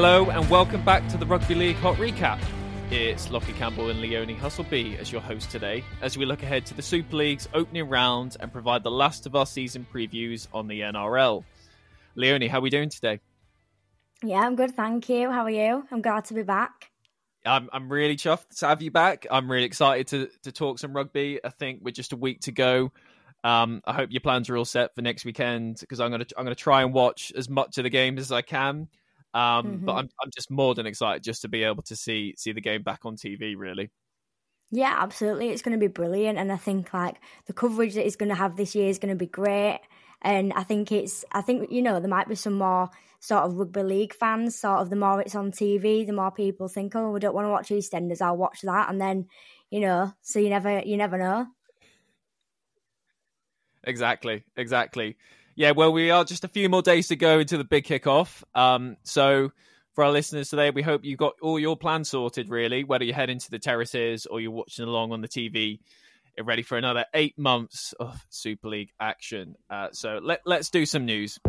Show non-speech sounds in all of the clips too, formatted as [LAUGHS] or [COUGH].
Hello and welcome back to the Rugby League Hot Recap. It's Locky Campbell and Leonie Husselbee as your host today, as we look ahead to the Super League's opening round and provide the last of our season previews on the NRL. Leonie, how are we doing today? Yeah, I'm good, thank you. How are you? I'm glad to be back. I'm I'm really chuffed to have you back. I'm really excited to to talk some rugby. I think we're just a week to go. Um, I hope your plans are all set for next weekend because I'm gonna I'm gonna try and watch as much of the games as I can. Um, mm-hmm. But I'm I'm just more than excited just to be able to see see the game back on TV. Really. Yeah, absolutely. It's going to be brilliant, and I think like the coverage that it's going to have this year is going to be great. And I think it's I think you know there might be some more sort of rugby league fans. Sort of the more it's on TV, the more people think, oh, we don't want to watch EastEnders. I'll watch that, and then you know, so you never you never know. Exactly, exactly yeah, well, we are just a few more days to go into the big kickoff. Um, so for our listeners today, we hope you got all your plans sorted, really, whether you're heading to the terraces or you're watching along on the TV, ready for another eight months of Super League action. Uh, so let, let's do some news.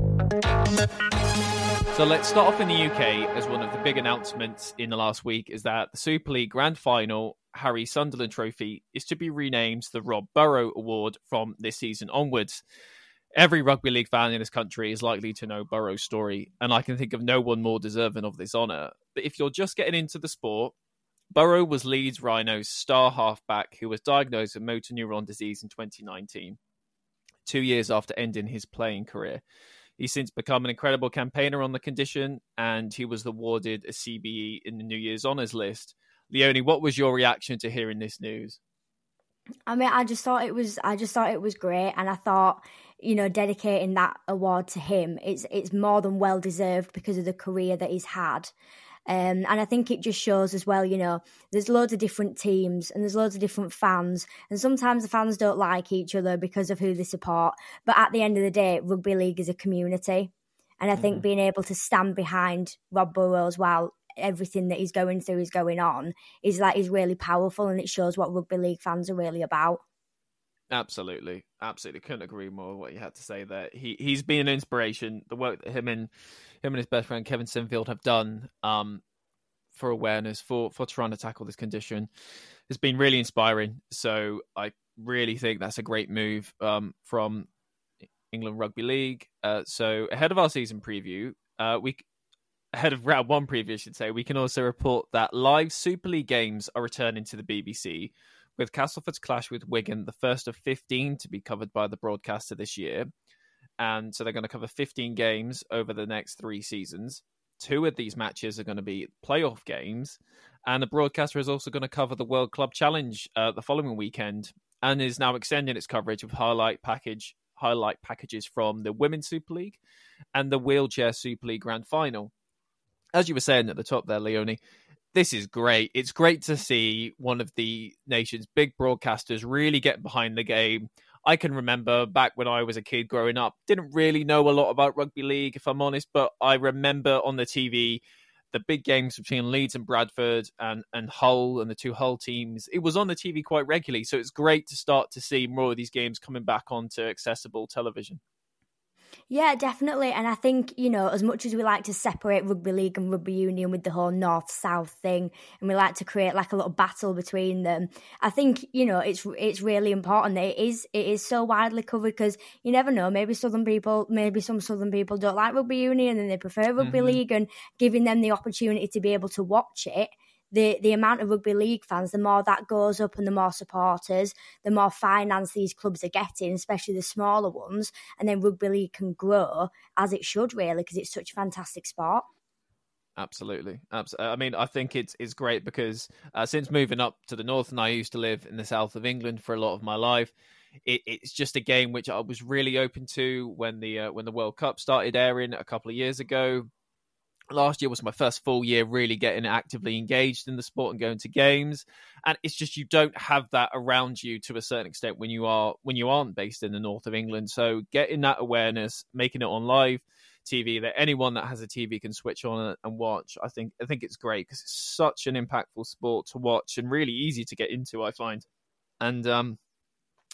So let's start off in the UK as one of the big announcements in the last week is that the Super League Grand Final Harry Sunderland Trophy is to be renamed the Rob Burrow Award from this season onwards every rugby league fan in this country is likely to know Burrow's story, and I can think of no one more deserving of this honour. But if you're just getting into the sport, Burrow was Leeds Rhinos star halfback who was diagnosed with motor neuron disease in 2019, two years after ending his playing career. He's since become an incredible campaigner on the condition, and he was awarded a CBE in the New Year's Honours list. Leonie, what was your reaction to hearing this news? I mean, I just thought it was, I just thought it was great, and I thought you know, dedicating that award to him. It's it's more than well deserved because of the career that he's had. Um, and I think it just shows as well, you know, there's loads of different teams and there's loads of different fans. And sometimes the fans don't like each other because of who they support. But at the end of the day, rugby league is a community. And I think mm-hmm. being able to stand behind Rob Burrows while everything that he's going through is going on is like is really powerful and it shows what rugby league fans are really about. Absolutely, absolutely, couldn't agree more. with What you had to say there. He he's been an inspiration. The work that him and him and his best friend Kevin Sinfield have done um, for awareness for for trying to tackle this condition has been really inspiring. So I really think that's a great move um, from England Rugby League. Uh, so ahead of our season preview, uh, we ahead of round one preview, I should say, we can also report that live Super League games are returning to the BBC with Castleford's clash with Wigan, the first of 15 to be covered by the broadcaster this year. And so they're going to cover 15 games over the next three seasons. Two of these matches are going to be playoff games. And the broadcaster is also going to cover the World Club Challenge uh, the following weekend and is now extending its coverage with highlight package highlight packages from the Women's Super League and the Wheelchair Super League Grand Final. As you were saying at the top there, Leonie, this is great. It's great to see one of the nation's big broadcasters really get behind the game. I can remember back when I was a kid growing up, didn't really know a lot about rugby league, if I'm honest, but I remember on the TV the big games between Leeds and Bradford and, and Hull and the two Hull teams. It was on the TV quite regularly. So it's great to start to see more of these games coming back onto accessible television. Yeah, definitely. And I think, you know, as much as we like to separate rugby league and rugby union with the whole north south thing, and we like to create like a little battle between them, I think, you know, it's it's really important that it is it is so widely covered because you never know, maybe southern people maybe some southern people don't like rugby union and they prefer rugby mm-hmm. league and giving them the opportunity to be able to watch it the the amount of rugby league fans, the more that goes up and the more supporters, the more finance these clubs are getting, especially the smaller ones, and then rugby league can grow as it should really because it's such a fantastic sport. Absolutely, absolutely. I mean, I think it's it's great because uh, since moving up to the north, and I used to live in the south of England for a lot of my life. It, it's just a game which I was really open to when the uh, when the World Cup started airing a couple of years ago last year was my first full year really getting actively engaged in the sport and going to games. And it's just you don't have that around you to a certain extent when you are when you aren't based in the north of england. So getting that awareness making it on live tv that anyone that has a tv can switch on and watch i think i think it's great because it's such an impactful sport to watch and really easy to get into i find. And um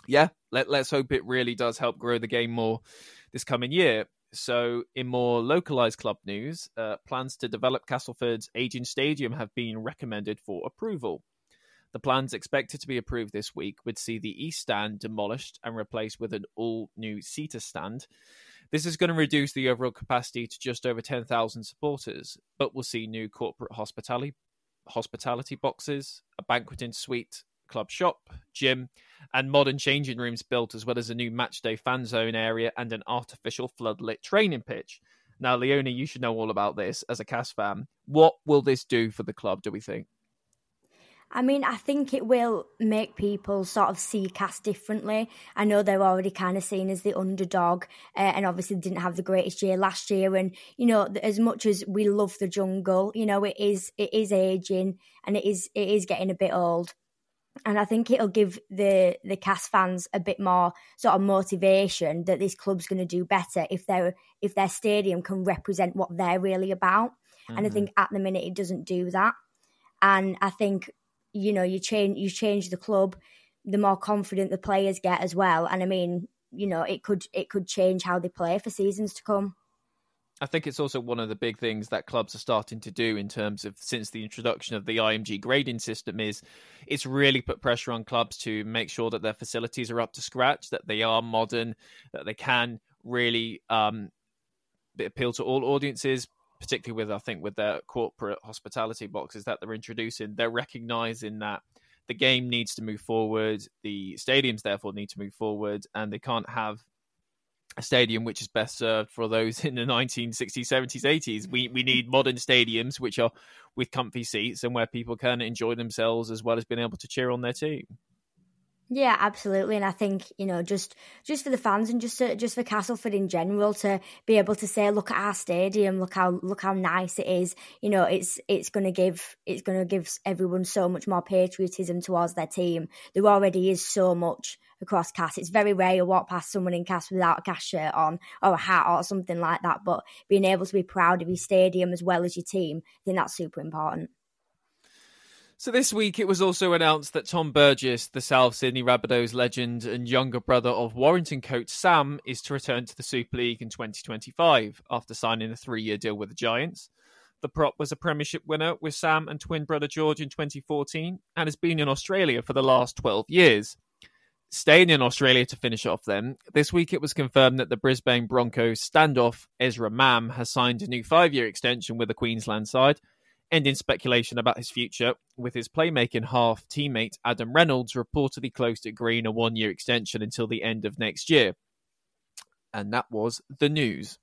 yeah let, let's hope it really does help grow the game more this coming year So, in more localized club news, uh, plans to develop Castleford's aging stadium have been recommended for approval. The plans expected to be approved this week would see the east stand demolished and replaced with an all new seater stand. This is going to reduce the overall capacity to just over 10,000 supporters, but will see new corporate hospitality hospitality boxes, a banqueting suite, club shop, gym, and modern changing rooms built, as well as a new matchday fan zone area and an artificial floodlit training pitch. Now, Leonie, you should know all about this as a Cas fan. What will this do for the club, do we think? I mean, I think it will make people sort of see Cas differently. I know they're already kind of seen as the underdog, uh, and obviously didn't have the greatest year last year. And you know, as much as we love the jungle, you know, it is it is aging and it is it is getting a bit old. And I think it'll give the the Cas fans a bit more sort of motivation that this club's going to do better if their if their stadium can represent what they're really about. Mm-hmm. And I mm-hmm. think at the minute it doesn't do that. And I think you know you change you change the club the more confident the players get as well and i mean you know it could it could change how they play for seasons to come I think it's also one of the big things that clubs are starting to do in terms of since the introduction of the IMG grading system is it's really put pressure on clubs to make sure that their facilities are up to scratch, that they are modern, that they can really um, appeal to all audiences, particularly with I think with their corporate hospitality boxes that they're introducing, they're recognizing that the game needs to move forward, the stadiums therefore need to move forward, and they can't have stadium which is best served for those [LAUGHS] in the 1960s, 70s, 80s. We we mm. need modern stadiums which are with comfy seats and where people can enjoy themselves as well as being able to cheer on their team. Yeah, absolutely, and I think you know just just for the fans and just to, just for Castleford in general to be able to say, look at our stadium, look how look how nice it is. You know, it's it's going to give it's going to give everyone so much more patriotism towards their team. There already is so much across Cas. It's very rare you walk past someone in Cas without a Cas shirt on or a hat or something like that. But being able to be proud of your stadium as well as your team, I think that's super important. So this week it was also announced that Tom Burgess, the South Sydney Rabbitohs legend and younger brother of Warrington coach Sam, is to return to the Super League in 2025 after signing a three-year deal with the Giants. The prop was a premiership winner with Sam and twin brother George in 2014 and has been in Australia for the last 12 years. Staying in Australia to finish off then, this week it was confirmed that the Brisbane Broncos standoff Ezra Mam has signed a new five-year extension with the Queensland side – ending speculation about his future, with his playmaking half teammate Adam Reynolds reportedly close to agreeing a one year extension until the end of next year. And that was the news.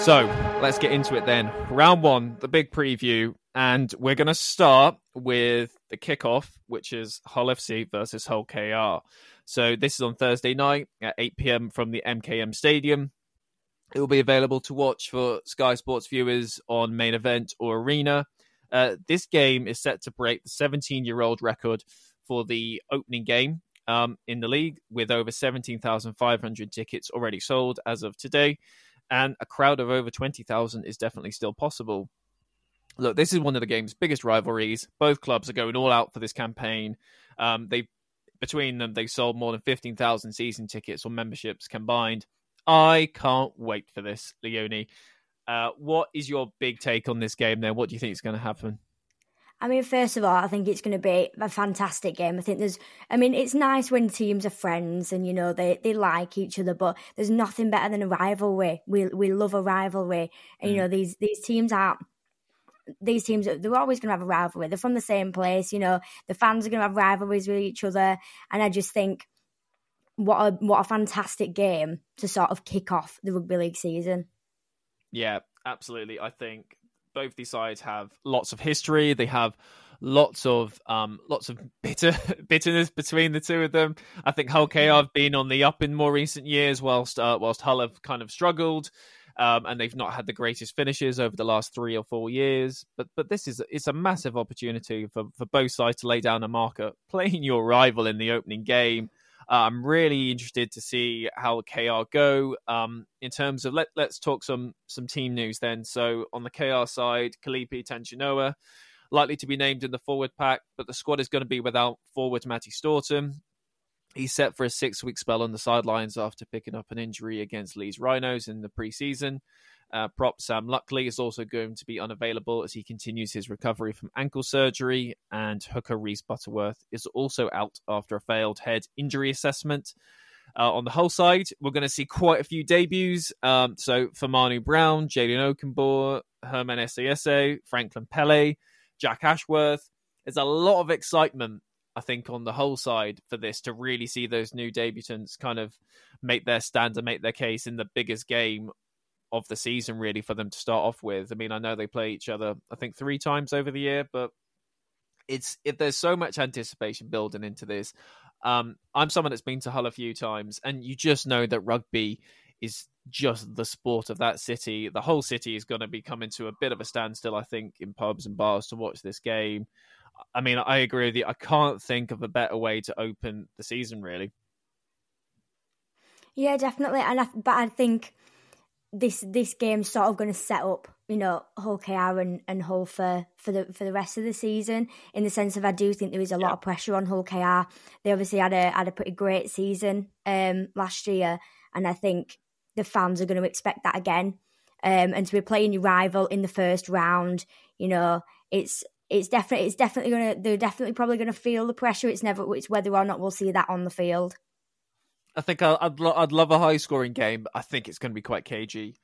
So let's get into it then. Round one, the big preview, and we're going to start with the kickoff, which is Hull FC versus Hull KR. So this is on Thursday night at 8 p.m. from the MKM Stadium. It will be available to watch for Sky Sports viewers on main event or arena. Uh, this game is set to break the 17 year old record for the opening game um, in the league, with over 17,500 tickets already sold as of today. And a crowd of over 20,000 is definitely still possible. Look, this is one of the game's biggest rivalries. Both clubs are going all out for this campaign. Um, they between them, they sold more than 15,000 season tickets or memberships combined. I can't wait for this, Leonie. Uh, what is your big take on this game then? What do you think is going to happen? I mean, first of all, I think it's going to be a fantastic game. I think there's, I mean, it's nice when teams are friends and you know they, they like each other, but there's nothing better than a rivalry. We we love a rivalry, and mm. you know these these teams aren't. These teams, they're always going to have a rivalry. They're from the same place, you know. The fans are going to have rivalries with each other, and I just think what a what a fantastic game to sort of kick off the rugby league season. Yeah, absolutely. I think both these sides have lots of history. They have lots of um, lots of [LAUGHS] bitter bitterness between the two of them. I think Hull KR have been on the up in more recent years, whilst uh, whilst Hull have kind of struggled. Um, and they've not had the greatest finishes over the last three or four years. But but this is it's a massive opportunity for, for both sides to lay down a marker, [LAUGHS] playing your rival in the opening game, I'm really interested to see how KR go. Um, in terms of let let's talk some some team news then. So on the KR side, Kelepi Tanginoa likely to be named in the forward pack, but the squad is going to be without forward Matty Storton. He's set for a six week spell on the sidelines after picking up an injury against Leeds Rhinos in the preseason. Uh, prop Sam Luckley is also going to be unavailable as he continues his recovery from ankle surgery, and hooker Reese Butterworth is also out after a failed head injury assessment. Uh, on the Hull side, we're going to see quite a few debuts. Um, so for Manu Brown, Jaden Okunbor, Herman Ese'ese, Franklin Pele, Jack Ashworth. There's a lot of excitement, I think, on the Hull side for this to really see those new debutants kind of make their stand and make their case in the biggest game of the season, really, for them to start off with. I mean, I know they play each other, I think, three times over the year, but it's if there's so much anticipation building into this. Um, I'm someone that's been to Hull a few times, and you just know that rugby is just the sport of that city. The whole city is going to be coming to a bit of a standstill, I think, in pubs and bars to watch this game. I mean, I agree with you. I can't think of a better way to open the season, really. Yeah, definitely. And I, but I think this this game's sort of going to set up, you know, Hull KR and, and Hull for, for the for the rest of the season. In the sense of, I do think there is a lot of pressure on Hull KR. They obviously had a had a pretty great season um, last year, and I think the fans are going to expect that again. Um, and to be playing your rival in the first round, you know, it's it's definitely it's definitely going to they're definitely probably going to feel the pressure. It's never it's whether or not we'll see that on the field. I think I'd I'd love a high scoring game, but I think it's going to be quite cagey.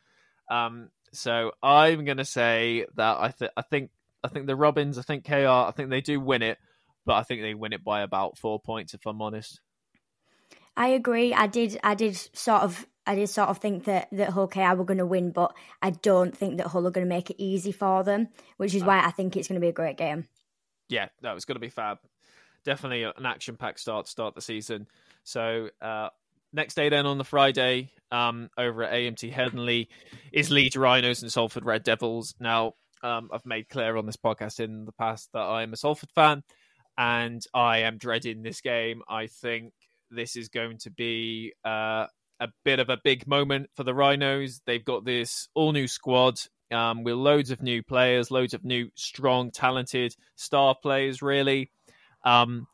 Um, so I'm going to say that I think I think I think the Robins, I think KR, I think they do win it, but I think they win it by about four points. If I'm honest, I agree. I did I did sort of I did sort of think that that Hull KR were going to win, but I don't think that Hull are going to make it easy for them, which is why I think it's going to be a great game. Yeah, no, it's going to be fab. Definitely an action packed start to start the season. So uh, next day then on the Friday um, over at AMT Headingley is Leeds Rhinos and Salford Red Devils. Now, um, I've made clear on this podcast in the past that I'm a Salford fan and I am dreading this game. I think this is going to be uh, a bit of a big moment for the Rhinos. They've got this all new squad um, with loads of new players, loads of new, strong, talented star players, really. Um,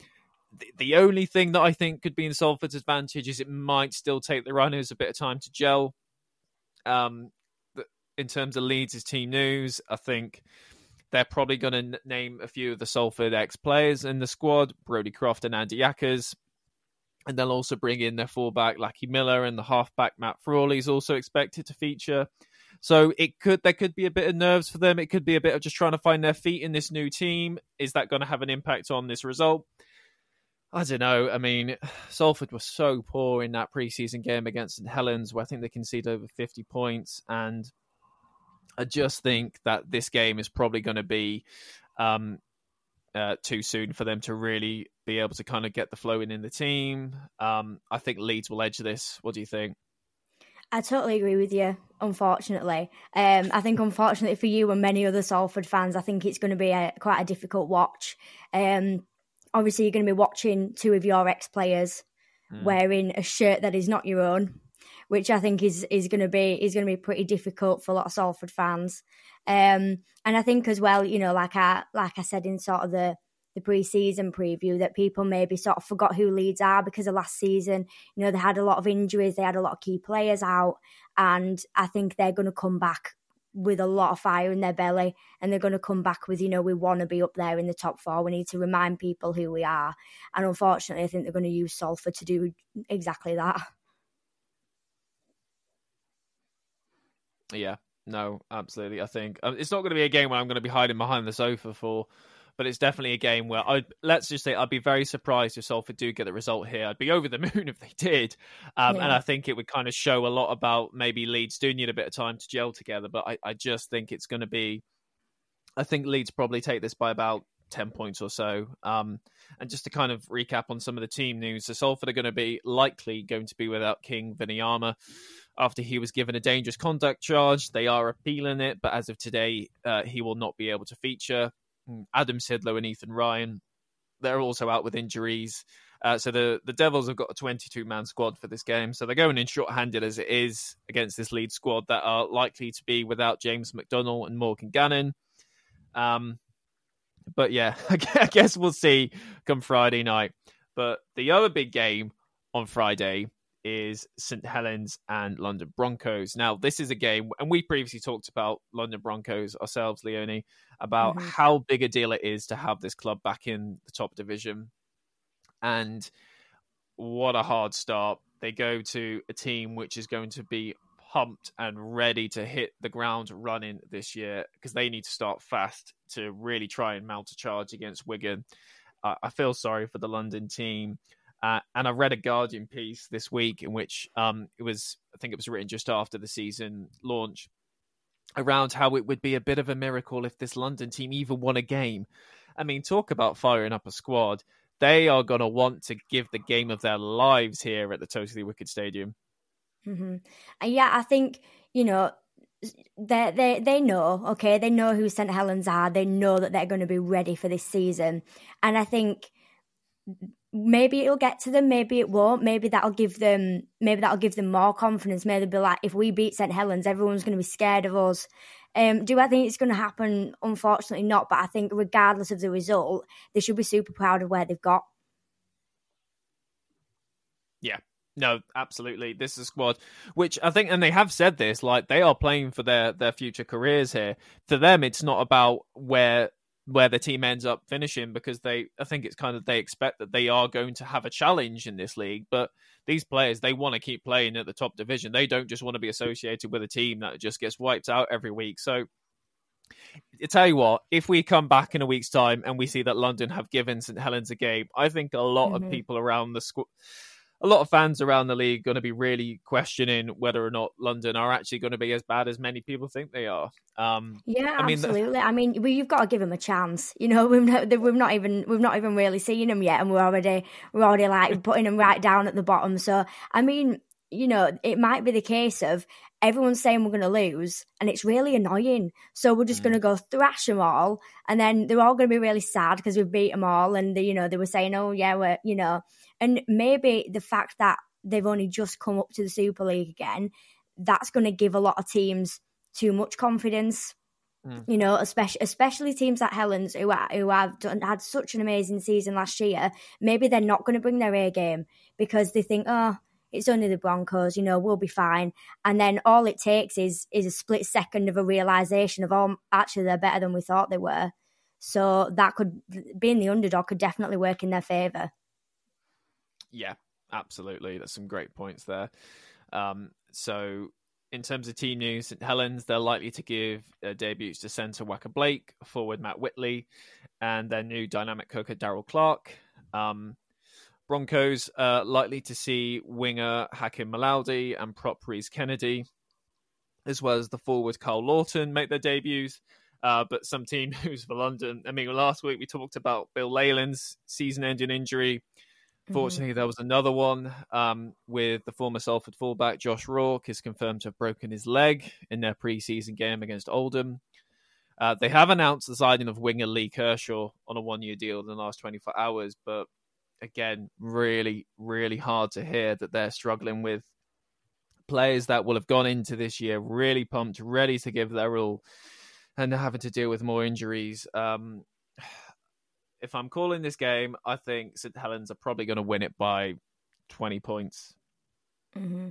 the, only thing that I think could be in Salford's advantage is it might still take the runners a bit of time to gel. Um, in terms of Leeds' team news, I think they're probably going to name a few of the Salford ex players in the squad, Brodie Croft and Andy Ackers. And they'll also bring in their fullback, Lachie Miller, and the halfback, Matt Frawley, is also expected to feature. So it could there could be a bit of nerves for them. It could be a bit of just trying to find their feet in this new team. Is that going to have an impact on this result? I don't know. I mean, [SIGHS] Salford was so poor in that preseason game against St Helens, where I think they conceded over 50 points. And I just think that this game is probably going to be um, uh, too soon for them to really be able to kind of get the flow in in the team. Um, I think Leeds will edge this. What do you think? I totally agree with you. Unfortunately, um, I think unfortunately for you and many other Salford fans, I think it's going to be a, quite a difficult watch. Um, obviously you're going to be watching two of your ex players mm. wearing a shirt that is not your own, which I think is is going to be is going to be pretty difficult for a lot of Salford fans. Um, and I think as well, you know, like I like I said in sort of the the pre-season preview that people maybe sort of forgot who Leeds are because of last season. You know, they had a lot of injuries, they had a lot of key players out, and I think they're going to come back with a lot of fire in their belly and they're going to come back with, you know, we want to be up there in the top four. We need to remind people who we are. And unfortunately, I think they're going to use Salford to do exactly that. Yeah, no, absolutely. I think um, it's not going to be a game where I'm going to be hiding behind the sofa for but it's definitely a game where I let's just say I'd be very surprised if Salford do get the result here. I'd be over the [LAUGHS] moon if they did, um, yeah. and I think it would kind of show a lot about maybe Leeds do need a bit of time to gel together. But I, I just think it's going to be. I think Leeds probably take this by about 10 points or so. Um, and just to kind of recap on some of the team news, the Salford are going to be likely going to be without King Vuniyayawa after he was given a dangerous conduct charge. They are appealing it, but as of today, uh, he will not be able to feature. Mm, Adam Sidlow and Ethan Ryan. They're also out with injuries. Uh, so the, the Devils have got a 22 man squad for this game. So they're going in short-handed as it is against this lead squad that are likely to be without James McDonnell and Morgan Gannon. Um, but yeah, [LAUGHS] I guess we'll see come Friday night. But the other big game on Friday is St Helens and London Broncos. Now, this is a game, and we previously talked about London Broncos ourselves, Leonie, about mm-hmm. how big a deal it is to have this club back in the top division. And what a hard start. They go to a team which is going to be pumped and ready to hit the ground running this year because they need to start fast to really try and mount a charge against Wigan. Uh, I feel sorry for the London team. Uh, and I read a Guardian piece this week in which um, it was, I think it was written just after the season launch, around how it would be a bit of a miracle if this London team even won a game. I mean, talk about firing up a squad. They are going to want to give the game of their lives here at the Totally Wicked Stadium. Mm-hmm. And yeah, I think you know they they they know okay they know who St Helens are they know that they're going to be ready for this season and I think maybe it'll get to them, maybe it won't. Maybe that'll give them maybe that'll give them more confidence. Maybe they'll be like, if we beat St Helens, everyone's going to be scared of us. Um, do I think it's going to happen? Unfortunately, not. But I think regardless of the result, they should be super proud of where they've got. Yeah. No, absolutely. This is a squad which I think, and they have said this, like they are playing for their their future careers here. For them, it's not about where where the team ends up finishing because they I think it's kind of they expect that they are going to have a challenge in this league but these players they want to keep playing at the top division they don't just want to be associated with a team that just gets wiped out every week so I tell you what if we come back in a week's time and we see that London have given St Helens a game I think a lot mm-hmm. of people around the squad a lot of fans around the league going to be really questioning whether or not London are actually going to be as bad as many people think they are. Um, yeah, I mean, absolutely. I mean, you've got to give them a chance. You know, [LAUGHS] we've not, we've not even we've not even really seen them yet, and we're already we're already like [LAUGHS] putting them right down at the bottom. So, I mean, you know, it might be the case of everyone's saying we're going to lose, and it's really annoying. So we're just mm. going to go thrash them all, and then they're all going to be really sad because we've beat them all, and they, you know they were saying, oh yeah, we're you know and maybe the fact that they've only just come up to the Super League again, that's going to give a lot of teams too much confidence. Mm. You know, especially especially teams like Helens who are, who have done, had such an amazing season last year. Maybe they're not going to bring their A game because they think, oh, it's only the Broncos. You know, we'll be fine. And then all it takes is is a split second of a realization of, oh, actually they're better than we thought they were. So that could being the underdog could definitely work in their favor. Yeah, absolutely. That's some great points there. Um, so, in terms of team news, St Helens, they're likely to give uh, debuts to centre Waka Blake, forward Matt Whitley, and their new dynamic hooker Daryl Clark. Um, Broncos uh, likely to see winger Hakim Miloudi and prop Rhys Kennedy, as well as the forward Carl Lawton make their debuts. Uh, but some team [LAUGHS] news for London. I mean, last week we talked about Bill Leyland's season-ending injury. Mm-hmm. Fortunately, there was another one um, with the former Salford fullback Josh Rourke is confirmed to have broken his leg in their preseason game against Oldham. Uh, they have announced the signing of winger Lee Kershaw on a one-year deal in the last 24 hours, but again, really, really hard to hear that they're struggling with players that will have gone into this year really pumped, ready to give their all, and having to deal with more injuries. Um, if I'm calling this game, I think St Helens are probably going to win it by 20 points. Mm-hmm.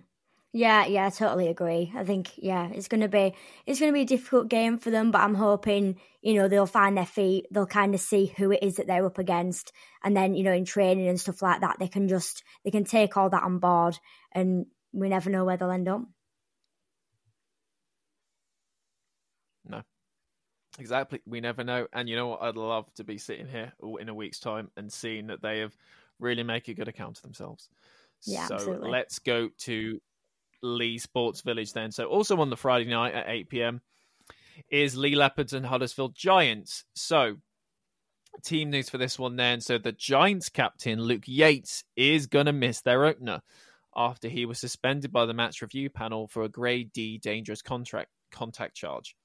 Yeah, yeah, I totally agree. I think yeah, it's gonna be it's gonna be a difficult game for them, but I'm hoping you know they'll find their feet. They'll kind of see who it is that they're up against, and then you know in training and stuff like that, they can just they can take all that on board, and we never know where they'll end up. No, Exactly. We never know. And you know what? I'd love to be sitting here in a week's time and seeing that they have really make a good account of themselves. Yeah, so absolutely. let's go to Leigh Sports Village then. So also on the Friday night at 8 p.m. is Leigh Leopards and Huddersfield Giants. So team news for this one then. So the Giants captain Luke Yates is going to miss their opener after he was suspended by the match review panel for a grade D dangerous contract contact charge.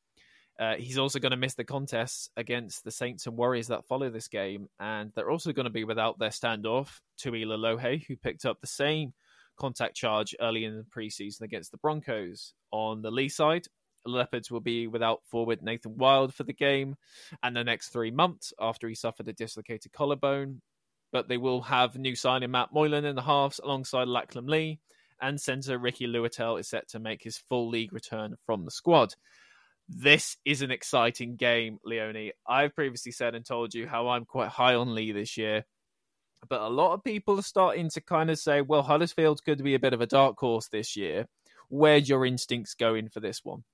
Uh, he's also going to miss the contests against the Saints and Warriors that follow this game, and they're also going to be without their standoff, Tui Lohe, who picked up the same contact charge early in the preseason against the Broncos. On the Leigh side, Leopards will be without forward Nathan Wild for the game and the next three months after he suffered a dislocated collarbone. but they will have new signing Matt Moylan in the halves alongside Lachlan Lee, and centre Ricky Leutele is set to make his full league return from the squad. This is an exciting game, Leonie. I've previously said and told you how I'm quite high on Leigh this year, but a lot of people are starting to kind of say, well, Huddersfield could be a bit of a dark horse this year. Where'd your instincts going for this one?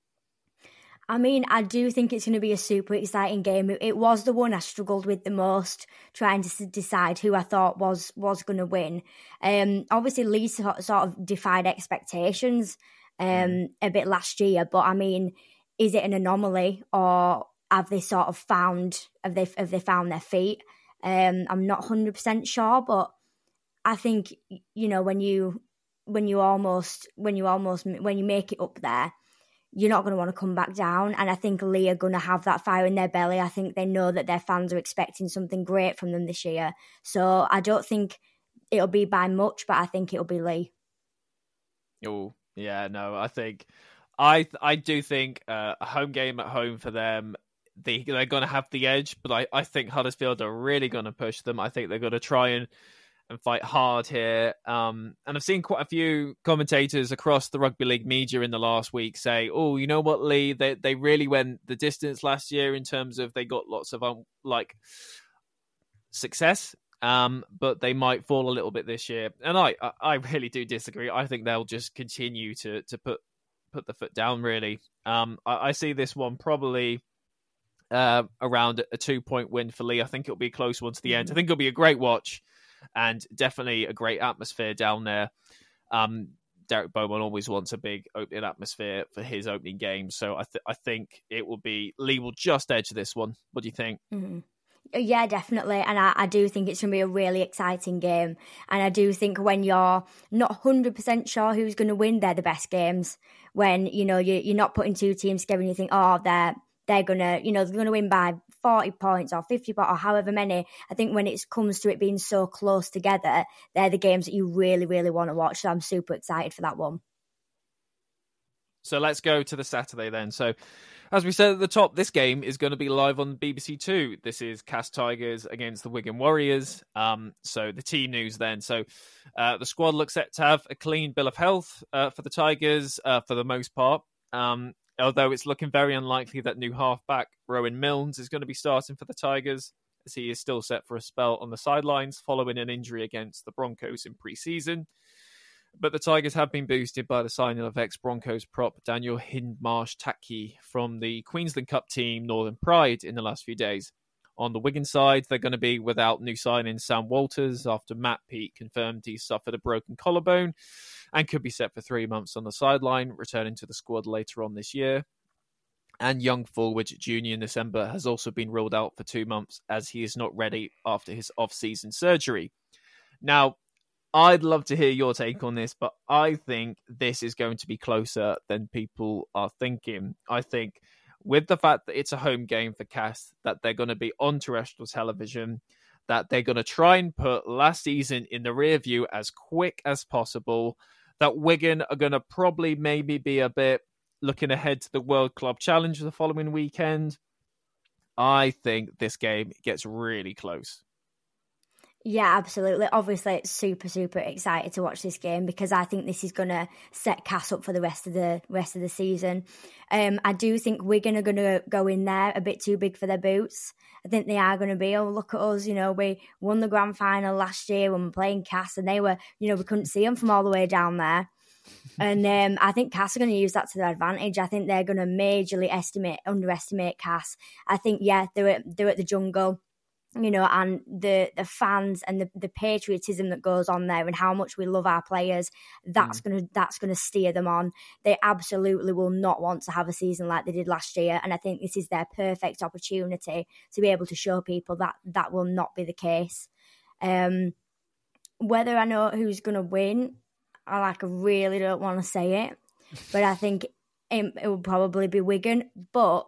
I mean, I do think it's going to be a super exciting game. It was the one I struggled with the most, trying to decide who I thought was was going to win. Um, obviously, Leigh sort of defied expectations um, mm. a bit last year, but I mean, is it an anomaly or have they sort of found have they have they found their feet? Um, I'm not hundred percent sure, but I think you know when you when you almost when you almost when you make it up there you're not going to want to come back down. And I think Leigh are going to have that fire in their belly. I think they know that their fans are expecting something great from them this year. So I don't think it'll be by much, but I think it'll be Leigh. Oh, yeah, no, I think I I do think uh, a home game at home for them. They they're going to have the edge, but I, I think Huddersfield are really going to push them. I think they're going to try and and fight hard here. Um, and I've seen quite a few commentators across the rugby league media in the last week say, "Oh, you know what, Leigh? They they really went the distance last year in terms of they got lots of um, like success." Um, but they might fall a little bit this year, and I, I really do disagree. I think they'll just continue to to put put the foot down. Really, um, I, I see this one probably uh, around a two point win for Leigh. I think it'll be a close one to the end. I think it'll be a great watch and definitely a great atmosphere down there. Um, Derek Beaumont always wants a big opening atmosphere for his opening game, so I, th- I think it will be Leigh will just edge this one. What do you think? Mm-hmm. Yeah, definitely. And I, I, do think it's going to be a really exciting game. And I do think when you're not 100% sure who's going to win, they're the best games. When, you know, you, you're not putting two teams together and you think, oh, they're, they're going to, you know, they're going to win by 40 points or 50 points or however many, I think when it comes to it being so close together, they're the games that you really, really want to watch. So I'm super excited for that one. So let's go to the Saturday then. So, as we said at the top, this game is going to be live on BBC Two. This is Castres Tigers against the Wigan Warriors. Um, so the team news then. So uh, the squad looks set to have a clean bill of health uh, for the Tigers uh, for the most part. Um, although it's looking very unlikely that new halfback Rowan Milnes is going to be starting for the Tigers, as he is still set for a spell on the sidelines following an injury against the Broncos in pre-season. But the Tigers have been boosted by the signing of ex Broncos prop Daniel Hindmarsh Taki from the Queensland Cup team Northern Pride in the last few days. On the Wigan side, they're going to be without new signing Sam Walters after Matt Peet confirmed he suffered a broken collarbone and could be set for three months on the sideline, returning to the squad later on this year. And young forward Junior December has also been ruled out for two months as he is not ready after his off season surgery. Now, I'd love to hear your take on this, but I think this is going to be closer than people are thinking. I think with the fact that it's a home game for Cas, that they're going to be on terrestrial television, that they're going to try and put last season in the rear view as quick as possible, that Wigan are going to probably maybe be a bit looking ahead to the World Club Challenge the following weekend. I think this game gets really close. Yeah, absolutely. Obviously, it's super, super excited to watch this game because I think this is going to set Cas up for the rest of the rest of the season. Um, I do think Wigan are going to go in there a bit too big for their boots. I think they are going to be. Oh, look at us! You know, we won the grand final last year when we were playing Cas, and they were, you know, we couldn't see them from all the way down there. [LAUGHS] and um, I think Cas are going to use that to their advantage. I think they're going to majorly estimate, underestimate Cas. I think, yeah, they're at, they're at the jungle you know, and the the fans and the, the patriotism that goes on there and how much we love our players, that's mm. gonna that's gonna steer them on. They absolutely will not want to have a season like they did last year, and I think this is their perfect opportunity to be able to show people that that will not be the case. Um, whether I know who's gonna win, I like really don't want to say it, but I think it, it will probably be Wigan, but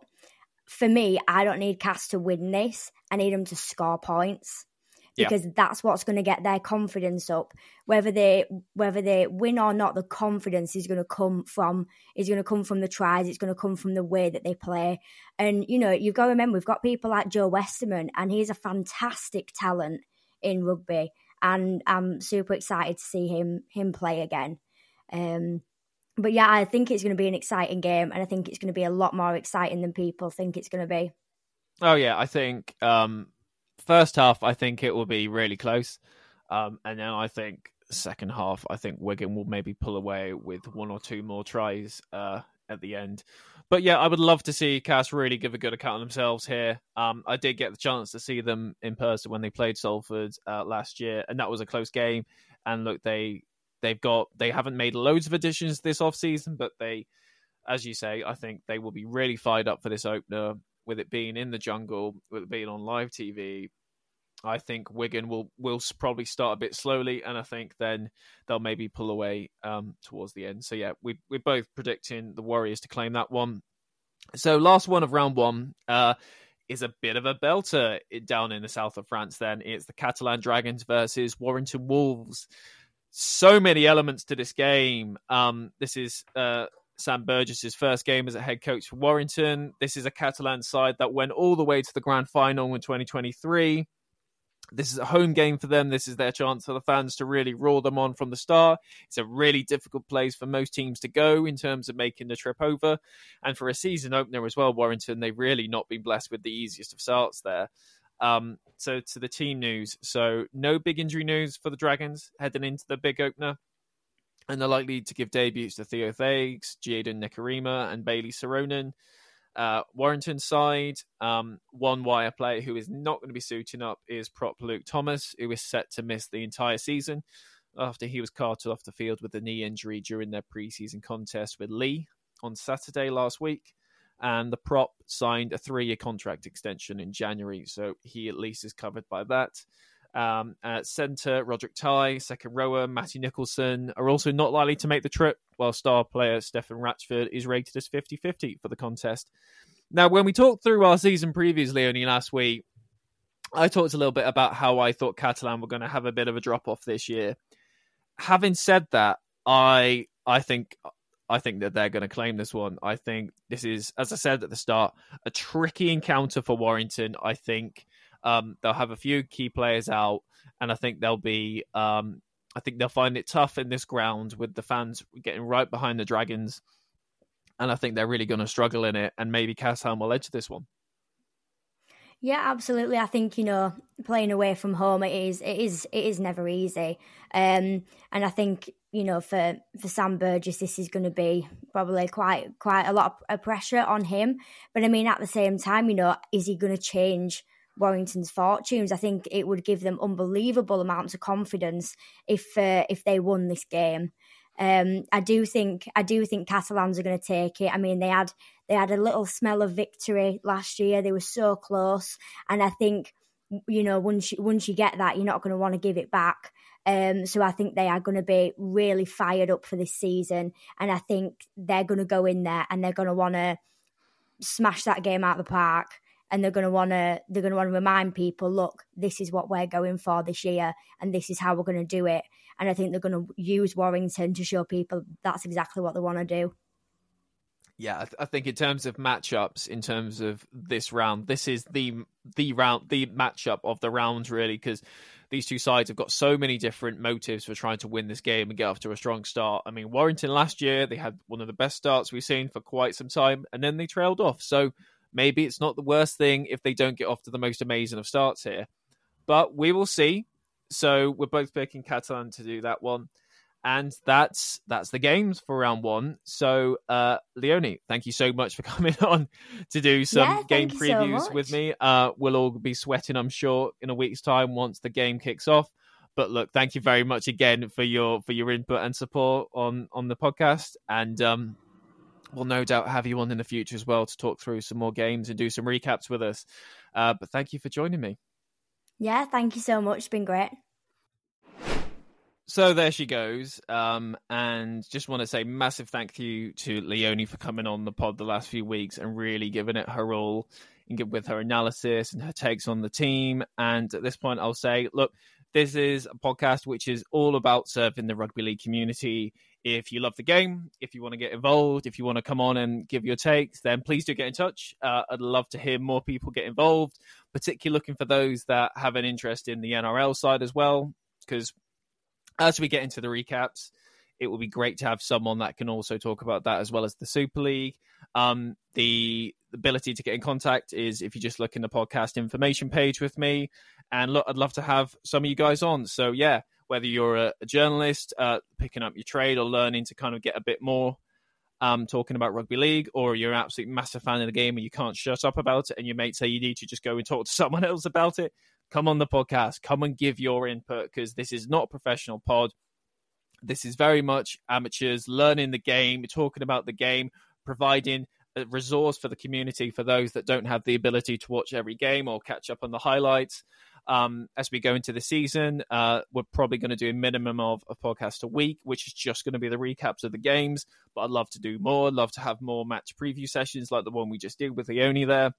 for me, I don't need Cas to win this. I need them to score points because yeah. that's what's going to get their confidence up. Whether they whether they win or not, the confidence is going to come from is going to come from the tries. It's going to come from the way that they play. And you know, you've got to remember we've got people like Joe Westerman, and he's a fantastic talent in rugby, and I'm super excited to see him him play again. Um, but yeah, I think it's going to be an exciting game, and I think it's going to be a lot more exciting than people think it's going to be. Oh yeah, I think um, first half, I think it will be really close, um, and then I think second half, I think Wigan will maybe pull away with one or two more tries uh, at the end. But yeah, I would love to see Cas really give a good account of themselves here. Um, I did get the chance to see them in person when they played Salford uh, last year, and that was a close game. And look, they they've got they haven't made loads of additions this off season, but they, as you say, I think they will be really fired up for this opener with it being in the jungle, with it being on live TV. I think Wigan will will probably start a bit slowly, and I think then they'll maybe pull away um, towards the end. So yeah, we we're both predicting the Warriors to claim that one. So last one of round one uh, is a bit of a belter down in the south of France. Then it's the Catalan Dragons versus Warrington Wolves. So many elements to this game. Um, this is uh, Sam Burgess's first game as a head coach for Warrington. This is a Catalan side that went all the way to the grand final in 2023 this is a home game for them. This is their chance for the fans to really roar them on from the start. It's a really difficult place for most teams to go in terms of making the trip over. And for a season opener as well, Warrington, they've really not been blessed with the easiest of starts there. Um, so to the team news. So no big injury news for the Dragons heading into the big opener. And they're likely to give debuts to Theo Fages, Jaden Nikorima, and Bayley Sironen. Uh, Warrington side, um, one wire player who is not going to be suiting up is prop Luke Thomas, who is set to miss the entire season after he was carted off the field with a knee injury during their preseason contest with Leigh on Saturday last week. And the prop signed a three year contract extension in January, so he at least is covered by that. Um, at centre, Rodrick Tai, second rower, Matty Nicholson are also not likely to make the trip, while star player Stefan Ratchford is rated as 50 50 for the contest. Now, when we talked through our season previously only last week, I talked a little bit about how I thought Catalan were going to have a bit of a drop off this year. Having said that, I I think I think that they're going to claim this one. I think this is, as I said at the start, a tricky encounter for Warrington. I think um, they'll have a few key players out, and I think they'll be. Um, I think they'll find it tough in this ground with the fans getting right behind the Dragons, and I think they're really going to struggle in it. And maybe Cassham will edge this one. Yeah, absolutely. I think you know playing away from home it is it is it is never easy, um, and I think you know for for Sam Burgess this is going to be probably quite quite a lot of pressure on him. But I mean at the same time, you know, is he going to change Warrington's fortunes. I think it would give them unbelievable amounts of confidence if uh, if they won this game. Um, I do think I do think Catalans are going to take it. I mean, they had they had a little smell of victory last year. They were so close, and I think you know once you, once you get that, you're not going to want to give it back. Um, so I think they are going to be really fired up for this season, and I think they're going to go in there and they're going to want to smash that game out of the park and they're going to want to they're going to want to remind people look this is what we're going for this year and this is how we're going to do it. And i think they're going to use warrington to show people that's exactly what they want to do. Yeah I, th- I think in terms of matchups in terms of this round this is the the round the matchup of the round really because these two sides have got so many different motives for trying to win this game and get off to a strong start. I mean, Warrington last year, they had one of the best starts we've seen for quite some time, and then they trailed off. So maybe it's not the worst thing if they don't get off to the most amazing of starts here. But we will see. So we're both picking Catalan to do that one. And that's that's the games for round one. So uh Leonie, thank you so much for [LAUGHS] coming on to do some yeah, game previews so with me. Uh we'll all be sweating, I'm sure, in a week's time once the game kicks off. But look, thank you very much again for your for your input and support on on the podcast. And um we'll no doubt have you on in the future as well to talk through some more games and do some recaps with us. Uh, but thank you for joining me. Yeah, thank you so much. It's been great. So there she goes. Um, and just want to say massive thank you to Leonie for coming on the pod the last few weeks and really giving it her all and with her analysis and her takes on the team. And at this point, I'll say, look, this is a podcast which is all about serving the rugby league community. If you love the game, if you want to get involved, if you want to come on and give your takes, then please do get in touch. Uh, I'd love to hear more people get involved. particularly looking for those that have an interest in the NRL side as well, because as we get into the recaps, it will be great to have someone that can also talk about that as well as the Super League. Um, the ability to get in contact is if you just look in the podcast information page with me, and look, I'd love to have some of you guys on. So yeah, whether you're a, a journalist uh, picking up your trade or learning to kind of get a bit more um, talking about rugby league, or you're an absolute massive fan of the game and you can't shut up about it, and your mates say you need to just go and talk to [LAUGHS] someone else about it, come on the podcast, come and give your input because this is not professional pod. This is very much amateurs learning the game, talking about the game, providing a resource for the community for those that don't have the ability to watch every game or catch up on the highlights. Um, as we go into the season, uh, we're probably going to do a minimum of a podcast a week, which is just going to be the recaps of the games. But I'd love to do more. Love to have more match preview sessions like the one we just did with Leonie there.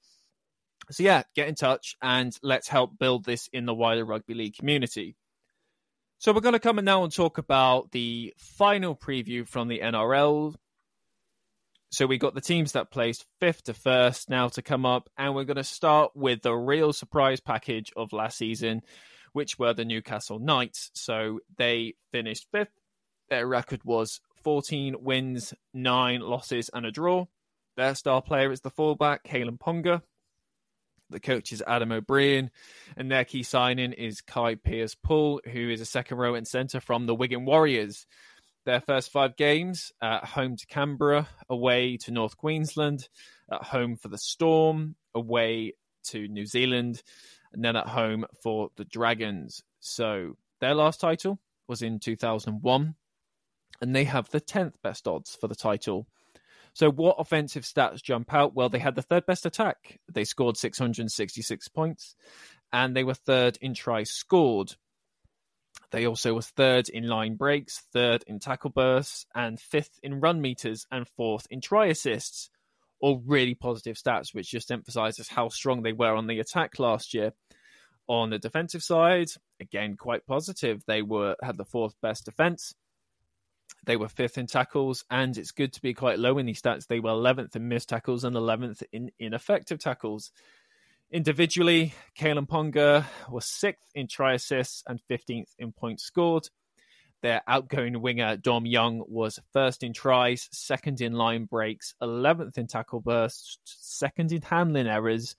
So yeah, get in touch and let's help build this in the wider rugby league community. So we're going to come in now and talk about the final preview from the NRL. So we got the teams that placed fifth to first now to come up, and we're going to start with the real surprise package of last season, which were the Newcastle Knights. So they finished fifth. Their record was 14 wins, nine losses, and a draw. Their star player is the fullback, Kalyn Ponga. The coach is Adam O'Brien, and their key signing is Kai Pearce-Paul, who is a second row and centre from the Wigan Warriors their first five games at home to Canberra, away to North Queensland, at home for the Storm, away to New Zealand, and then at home for the Dragons. So their last title was in 2001, and they have the 10th best odds for the title. So, what offensive stats jump out? Well, they had the third best attack. They scored 666 points, and they were third in tries scored. They also were third in line breaks, third in tackle bursts, and fifth in run meters, and fourth in try assists. All really positive stats, which just emphasizes how strong they were on the attack last year. On the defensive side, again quite positive. They were had the fourth best defense. They were fifth in tackles, and it's good to be quite low in these stats. They were 11th in missed tackles and 11th in ineffective tackles. Individually, Kalyn Ponga was sixth in try assists and 15th in points scored. Their outgoing winger, Dom Young, was first in tries, second in line breaks, 11th in tackle bursts, second in handling errors,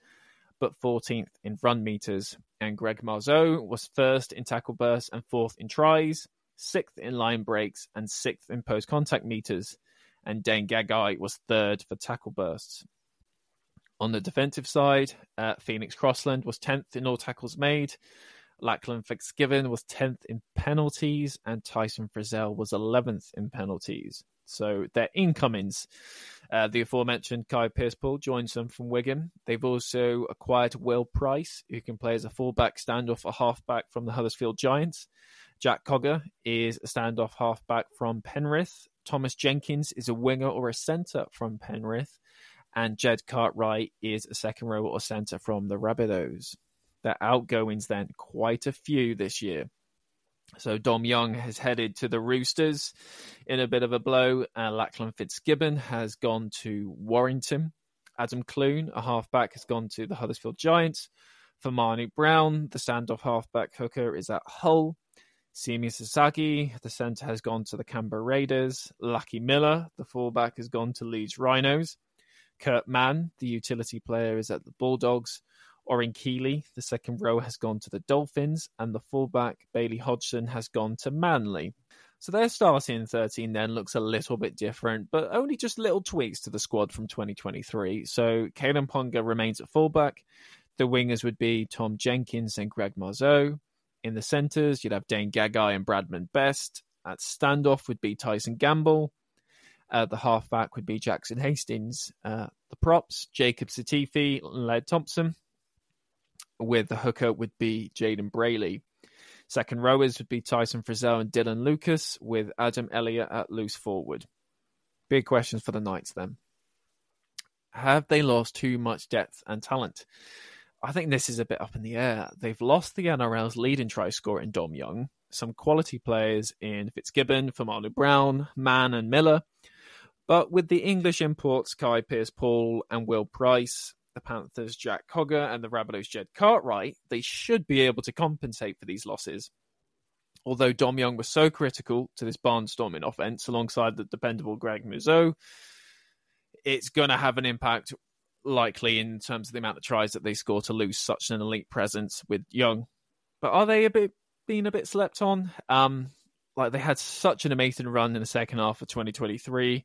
but 14th in run meters. And Greg Marzhew was first in tackle bursts and fourth in tries, sixth in line breaks, and sixth in post contact meters. And Dane Gagai was third for tackle bursts. On the defensive side, uh, Phoenix Crossland was 10th in all tackles made. Lachlan Fitzgibbon was 10th in penalties, and Tyson Frizell was 11th in penalties. So their incomings, uh, the aforementioned Kai Pearce-Paul joins them from Wigan. They've also acquired Will Price, who can play as a fullback, standoff, or halfback from the Huddersfield Giants. Jack Cogger is a standoff halfback from Penrith. Thomas Jenkins is a winger or a centre from Penrith and Jed Cartwright is a second row or centre from the Rabbitohs. Their outgoings then quite a few this year. So Dom Young has headed to the Roosters in a bit of a blow. and Lachlan Fitzgibbon has gone to Warrington. Adam Clune, a halfback, has gone to the Huddersfield Giants. Fa'amanu Brown, the standoff halfback hooker is at Hull. Simi Sasagi, the centre, has gone to the Canberra Raiders. Lucky Miller, the fullback, has gone to Leeds Rhinos. Kurt Mann, the utility player, is at the Bulldogs. Oryn Keeley, the second row, has gone to the Dolphins, and the fullback, Bailey Hodgson, has gone to Manly. So their starting 13 then looks a little bit different, but only just little tweaks to the squad from 2023. So Kalyn Ponga remains at fullback. The wingers would be Tom Jenkins and Greg Marzhew. In the centres, you'd have Dane Gagai and Bradman Best. At standoff would be Tyson Gamble. Uh, the halfback would be Jackson Hastings. Uh, the props, Jacob Setifi, Laird Thompson. With the hooker would be Jayden Brailey. Second rowers would be Tyson Frizell and Dylan Lucas, with Adam Elliott at loose forward. Big questions for the Knights then. Have they lost too much depth and talent? I think this is a bit up in the air. They've lost the NRL's leading try scorer in Dom Young, some quality players in Fitzgibbon, Fa'amanu Brown, Mann, and Miller, but with the English imports Kai Pearce-Paul and Will Price, the Panthers' Jack Cogger, and the Rabbitohs' Jed Cartwright, they should be able to compensate for these losses. Although Dom Young was so critical to this barnstorming offense alongside the dependable Greg Marzhew, it's going to have an impact likely in terms of the amount of tries that they score to lose such an elite presence with Young. But are they a bit being a bit slept on? Um, like they had such an amazing run in the second half of 2023.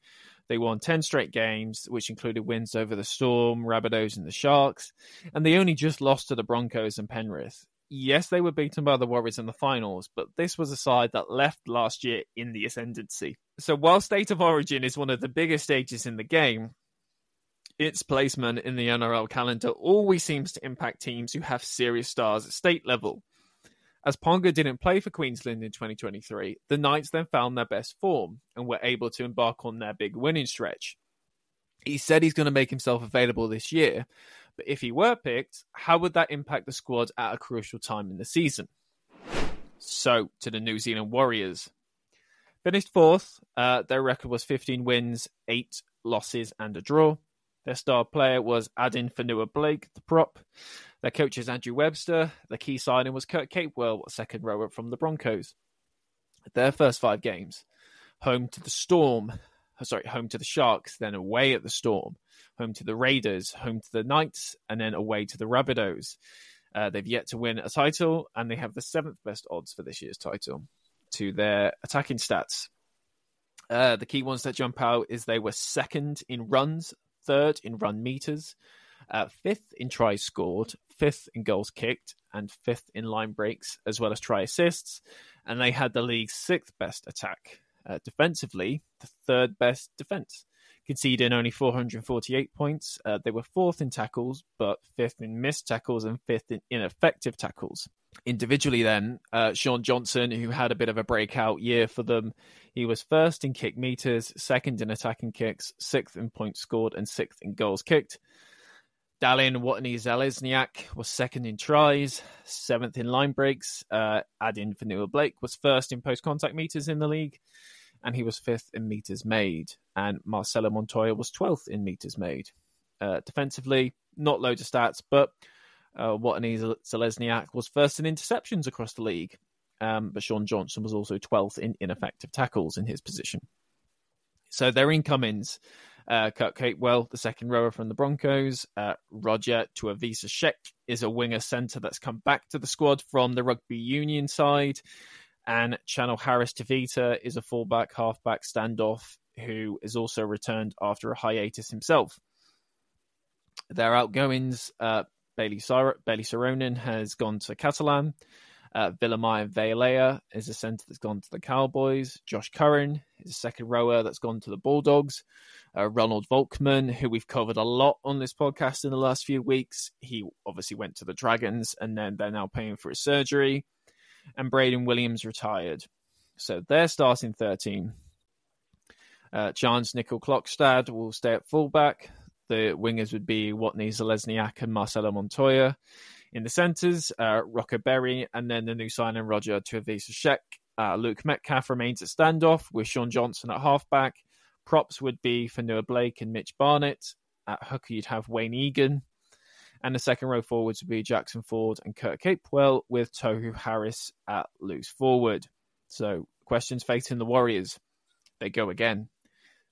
They won 10 straight games, which included wins over the Storm, Rabbitohs, and the Sharks. And they only just lost to the Broncos and Penrith. Yes, they were beaten by the Warriors in the finals, but this was a side that left last year in the ascendancy. So while State of Origin is one of the biggest stages in the game, its placement in the NRL calendar always seems to impact teams who have serious stars at state level. As Ponga didn't play for Queensland in 2023, the Knights then found their best form and were able to embark on their big winning stretch. He said he's going to make himself available this year, but if he were picked, how would that impact the squad at a crucial time in the season? So, to the New Zealand Warriors. Finished fourth, uh, their record was 15 wins, 8 losses, and a draw. Their star player was Addin Fonua-Blake, the prop. Their coach is Andrew Webster. The key signing was Kurt Capewell, second rower from the Broncos. Their first five games, home to the Storm, uh, sorry, home to the Sharks, then away at the Storm, home to the Raiders, home to the Knights, and then away to the Rabbitohs. Uh, they've yet to win a title, and they have the seventh best odds for this year's title to their attacking stats. Uh, the key ones that jump out is they were second in runs third in run meters, uh, fifth in tries scored, fifth in goals kicked, and fifth in line breaks, as well as try assists. And they had the league's sixth best attack. Uh, defensively, the third best defense, conceding only 448 points. Uh, they were fourth in tackles, but fifth in missed tackles and fifth in ineffective tackles individually then uh, Shaun Johnson who had a bit of a breakout year for them he was first in kick meters second in attacking kicks sixth in points scored and sixth in goals kicked Dallin Watene-Zelezniak was second in tries, seventh in line breaks. Uh, Addin Fonua-Blake was first in post contact meters in the league, and he was fifth in meters made. And Marcelo Montoya was 12th in meters made. Uh, defensively, not loads of stats, but uh, Zelezniak was first in interceptions across the league, um, but Shaun Johnson was also 12th in ineffective tackles in his position. So their incomings, uh, Kurt Capewell, the second rower from the Broncos, uh, Roger Tuivasa-Sheck is a winger centre that's come back to the squad from the rugby union side, and Chanel Harris-Tavita is a fullback, halfback standoff who is also returned after a hiatus himself. Their outgoings, uh, Bailey, Sar- Bayley Sironen has gone to Catalan. Uh, Villamaya is a centre that's gone to the Cowboys. Josh Curran is a second rower that's gone to the Bulldogs. Uh, Ronald Volkman, who we've covered a lot on this podcast in the last few weeks, he obviously went to the Dragons and then they're now paying for his surgery. And Braden Williams retired. So they're starting 13. Uh, Charnze Nicoll-Klokstad will stay at fullback. The wingers would be Watene-Zelezniak and Marcelo Montoya. In the centres, uh, Rocco Berry, and then the new signing Roger Tuivasa-Sheck. Uh, Luke Metcalf remains at standoff with Shaun Johnson at halfback. Props would be Fonua-Blake and Mitch Barnett. At hooker, you'd have Wayde Egan. And the second row forwards would be Jackson Ford and Kurt Capewell, with Tohu Harris at loose forward. So, questions facing the Warriors. They go again.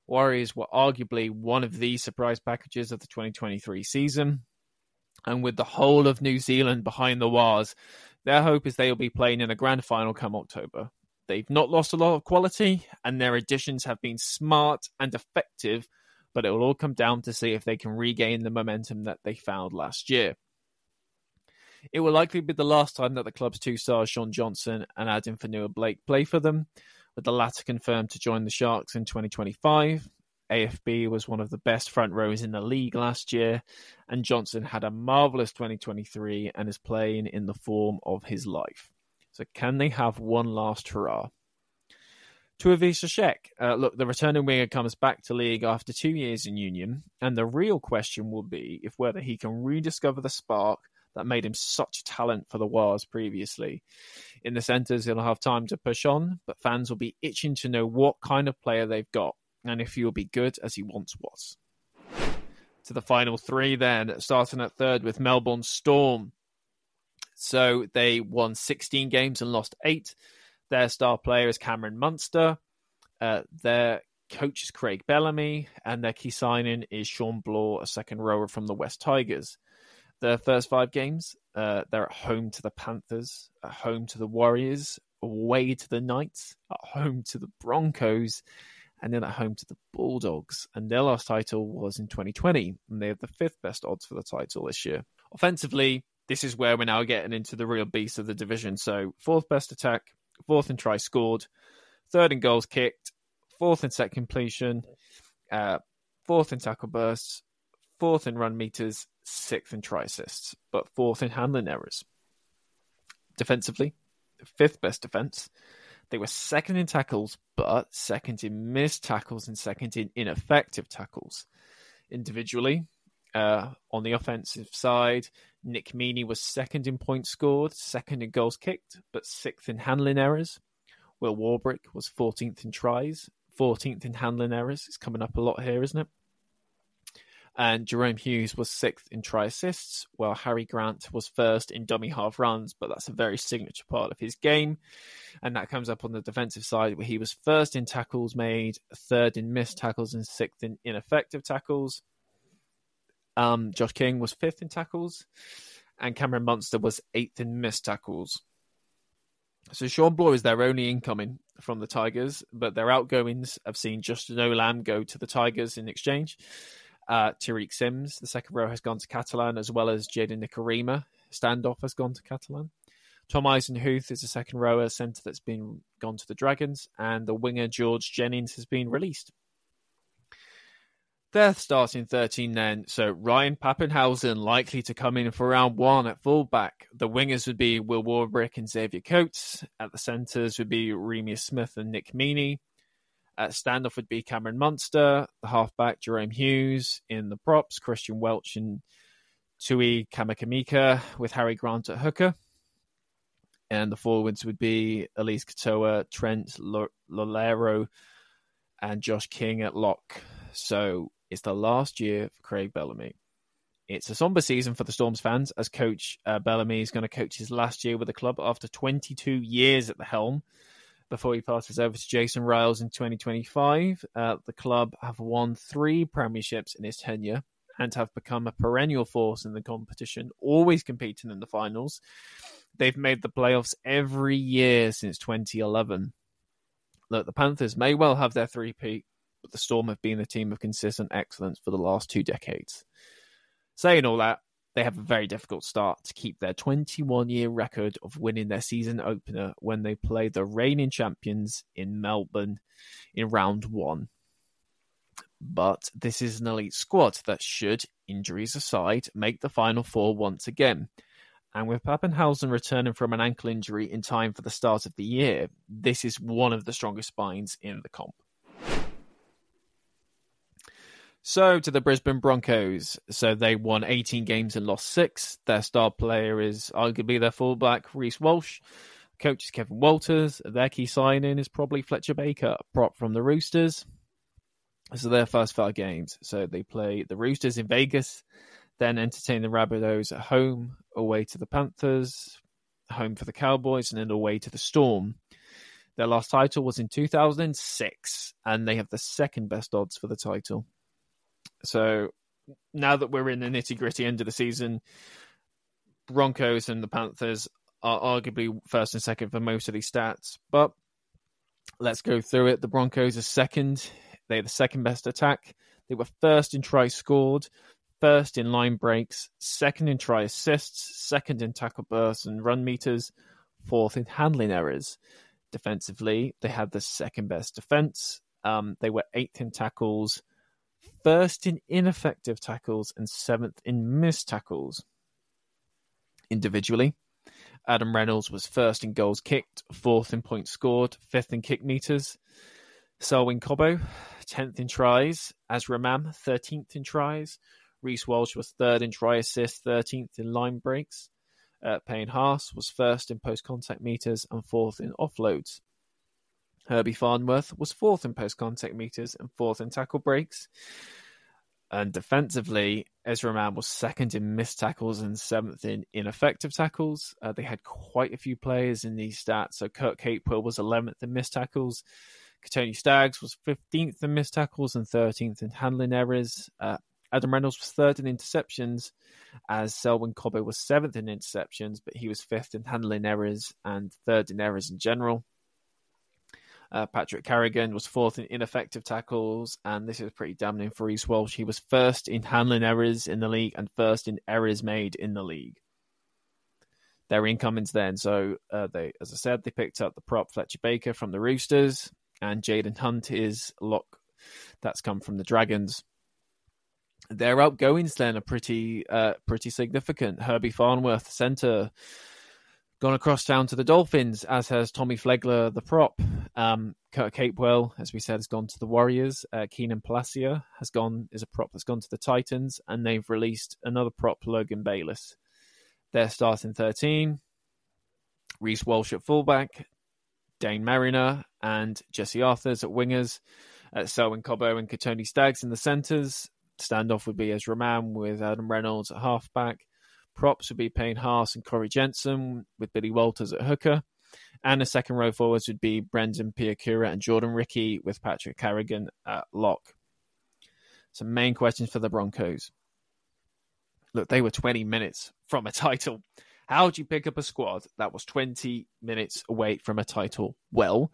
Warriors were arguably one of the surprise packages of the 2023 season. And with the whole of New Zealand behind the Wars, their hope is they will be playing in a grand final come October. They've not lost a lot of quality, and their additions have been smart and effective, but it will all come down to see if they can regain the momentum that they found last year. It will likely be the last time that the club's two stars, Shaun Johnson and Adam Fonua-Blake, play for them, with the latter confirmed to join the Sharks in 2025. AFB was one of the best front rows in the league last year, and Johnson had a marvellous 2023 and is playing in the form of his life. So, can they have one last hurrah? Tuivasa-Sheck, uh, look, the returning winger comes back to league after two years in Union, and the real question will be if whether he can rediscover the spark that made him such a talent for the Wars previously. In the centres, he'll have time to push on, but fans will be itching to know what kind of player they've got and if he'll be good as he once was. to the final three then, starting at third with Melbourne Storm. So they won 16 games and lost eight. Their star player is Cameron Munster. Uh, their coach is Craig Bellamy, and their key signing is Shawn Blore, a second rower from the West Tigers. Their first five games, uh, they're at home to the Panthers, at home to the Warriors, away to the Knights, at home to the Broncos, and then at home to the Bulldogs. And their last title was in 2020, and they have the fifth best odds for the title this year. Offensively, this is where we're now getting into the real beast of the division. So, fourth best attack, fourth in try scored, third in goals kicked, fourth in set completion, uh, fourth in tackle bursts, fourth in run meters, sixth in try assists, but fourth in handling errors. Defensively, fifth best defense. They were second in tackles, but second in missed tackles and second in ineffective tackles. Individually, uh, on the offensive side, Nick Meaney was second in points scored, second in goals kicked, but sixth in handling errors. Will Warbrick was 14th in tries, 14th in handling errors. It's coming up a lot here, isn't it? And Jahrome Hughes was sixth in try assists, while Harry Grant was first in dummy half runs, but that's a very signature part of his game. And that comes up on the defensive side, where he was first in tackles made, third in missed tackles, and sixth in ineffective tackles. Um, Josh King was fifth in tackles, and Cameron Munster was eighth in missed tackles. So Shawn Blore is their only incoming from the Tigers, but their outgoings have seen Justin Olam go to the Tigers in exchange. Uh, Tariq Sims, the second row, has gone to Catalan, as well as Jayden Nikorima. Standoff has gone to Catalan. Tom Eisenhuth is a second rower centre that's been gone to the Dragons, and the winger George Jennings has been released. They're starting 13 then, so Ryan Papenhuyzen likely to come in for round one at fullback. The wingers would be Will Warbrick and Xavier Coates. At the centres would be Reimis Smith and Nick Meaney. At standoff would be Cameron Munster, the halfback Jahrome Hughes, in the props Christian Welch and Tui Kamikamica with Harry Grant at hooker. And the forwards would be Eliesa Katoa, Trent Loiero, and Josh King at lock. So it's the last year for Craig Bellamy. It's a somber season for the Storms fans as coach uh, Bellamy is going to coach his last year with the club after 22 years at the helm before he passes over to Jason Ryles in 2025. Uh, the club have won three premierships in his tenure and have become a perennial force in the competition, always competing in the finals. They've made the playoffs every year since 2011. Look, the Panthers may well have their three-peat, but the Storm have been a team of consistent excellence for the last two decades. Saying all that, they have a very difficult start to keep their 21 year record of winning their season opener when they play the reigning champions in Melbourne in round one. But this is an elite squad that should, injuries aside, make the final four once again. And with Papenhuyzen returning from an ankle injury in time for the start of the year, this is one of the strongest spines in the comp. So to the Brisbane Broncos. So they won 18 games and lost six. Their star player is arguably their fullback, Reece Walsh. Coach is Kevin Walters. Their key signing is probably Fletcher Baker, prop from the Roosters. So their first five games. So they play the Roosters in Vegas, then entertain the Rabbitohs at home, away to the Panthers, home for the Cowboys, and then away to the Storm. Their last title was in 2006, and they have the second best odds for the title. So now that we're in the nitty gritty end of the season, Broncos and the Panthers are arguably first and second for most of these stats. But let's go through it. The Broncos are second. They're the second best attack. They were first in tries scored, first in line breaks, second in try assists, second in tackle bursts and run meters, fourth in handling errors. Defensively, they had the second best defense. Um, they were eighth in tackles, first in ineffective tackles and seventh in missed tackles. Individually, Adam Reynolds was first in goals kicked, fourth in points scored, fifth in kick meters. Selwyn Cobbo, 10th in tries. Ezra Mam, 13th in tries. Reece Walsh was third in try assists, 13th in line breaks. Uh, Payne Haas was first in post contact meters and fourth in offloads. Herbie Farnworth was fourth in post contact meters and fourth in tackle breaks. And defensively, Ezra Mam was second in missed tackles and seventh in ineffective tackles. Uh, they had quite a few players in these stats. So Kurt Capewell was 11th in missed tackles. Kotoni Staggs was 15th in missed tackles and 13th in handling errors. Uh, Adam Reynolds was third in interceptions, as Selwyn Cobbo was seventh in interceptions, but he was fifth in handling errors and third in errors in general. Uh, Patrick Carrigan was fourth in ineffective tackles, and this is pretty damning for Reece Walsh. He was first in handling errors in the league and first in errors made in the league. Their incomings then, so uh, they, as I said, they picked up the prop Fletcher Baker from the Roosters, and Jaiyden Hunt is lock that's come from the Dragons. Their outgoings then are pretty uh, pretty significant. Herbie Farnworth, centre, gone across town to the Dolphins, as has Tommy Flegler, the prop. Um, Kurt Capewell, as we said, has gone to the Warriors. Uh, Keenan Palasia has gone is a prop that's gone to the Titans, and they've released another prop, Logan Bayliss. They're starting thirteen. Reece Walsh at fullback, Deine Mariner and Jesse Arthars at wingers, uh, Selwyn Cobbo and Kotoni Staggs in the centres. Standoff would be Ezra Mam with Adam Reynolds at halfback. Props would be Payne Haas and Corey Jensen with Billy Walters at hooker. And the second row forwards would be Brendan Piakura and Jordan Riki with Patrick Carrigan at lock. Some main questions for the Broncos. Look, they were 20 minutes from a title. How do you pick up a squad that was 20 minutes away from a title? Well,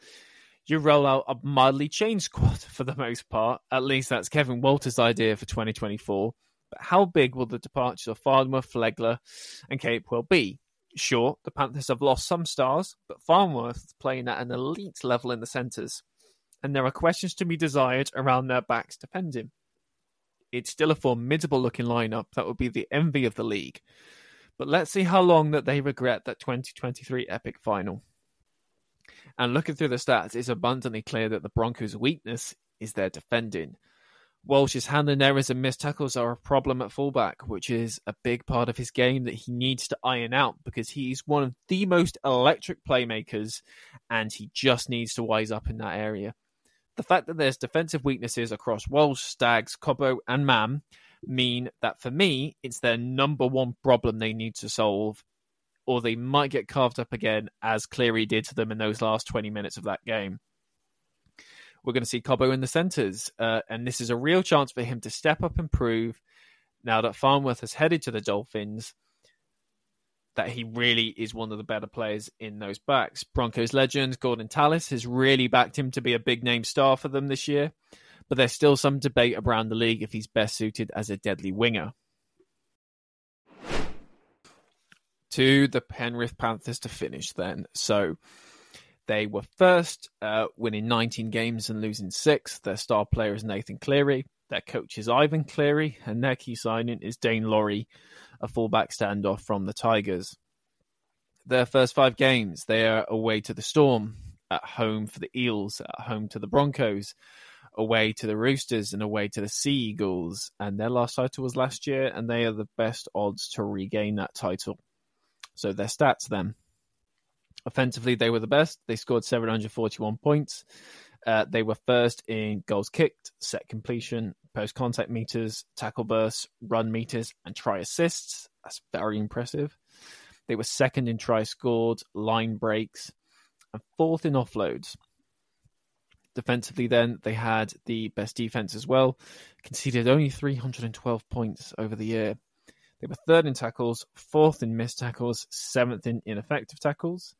you roll out a mildly changed [LAUGHS] squad for the most part. At least that's Kevin Walters' idea for 2024. But how big will the departures of Farnworth, Flegler, and Capewell be? Sure, the Panthers have lost some stars, but Farnworth is playing at an elite level in the centres, and there are questions to be desired around their backs defending. It's still a formidable looking lineup that would be the envy of the league. But let's see how long that they regret that 2023 epic final. And looking through the stats, it's abundantly clear that the Broncos' weakness is their defending. Walsh's handling errors and missed tackles are a problem at fullback, which is a big part of his game that he needs to iron out because he's one of the most electric playmakers and he just needs to wise up in that area. The fact that there's defensive weaknesses across Walsh, Staggs, Cobbo, and Mam mean that for me, it's their number one problem they need to solve, or they might get carved up again, as Cleary did to them in those last 20 minutes of that game. We're going to see Cobbo in the centres, uh, and this is a real chance for him to step up and prove now that Farnworth has headed to the Dolphins that he really is one of the better players in those backs. Broncos legend Gorden Tallis has really backed him to be a big name star for them this year but there's still some debate around the league if he's best suited as a deadly winger. To the Penrith Panthers to finish then. So they were first, uh, winning 19 games and losing six. Their star player is Nathan Cleary. Their coach is Ivan Cleary, and their key signing is Daine Laurie, a fullback standoff from the Tigers. Their first five games, they are away to the Storm, at home for the Eels, at home to the Broncos, away to the Roosters and away to the Sea Eagles. And their last title was last year, and they are the best odds to regain that title. So their stats then. Offensively, they were the best. They scored 741 points. Uh, they were first in goals kicked, set completion, post contact meters, tackle bursts, run meters, and try assists. That's very impressive. They were second in try scored, line breaks, and fourth in offloads. Defensively, then, they had the best defense as well, conceded only 312 points over the year. They were third in tackles, fourth in missed tackles, seventh in ineffective tackles.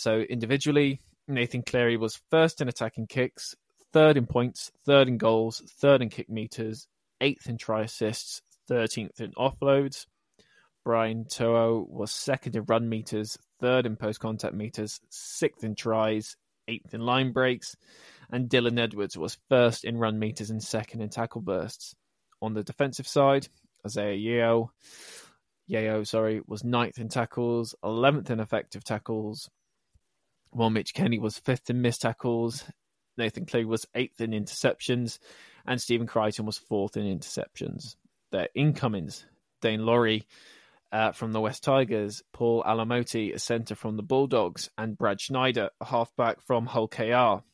So individually, Nathan Cleary was first in attacking kicks, third in points, third in goals, third in kick meters, eighth in try assists, 13th in offloads. Brian To'o was second in run meters, third in post contact meters, sixth in tries, eighth in line breaks, and Dylan Edwards was first in run meters and second in tackle bursts. On the defensive side, Isaah Yeo, Yeo, sorry, was ninth in tackles, eleventh in effective tackles, while Mitch Kenny was fifth in missed tackles. Nathan Cleary was eighth in interceptions, and Stephen Crichton was fourth in interceptions. Their incomings, Daine Laurie uh, from the West Tigers, Paul Alamoti, a centre from the Bulldogs, and Brad Schneider, a halfback from Hull KR.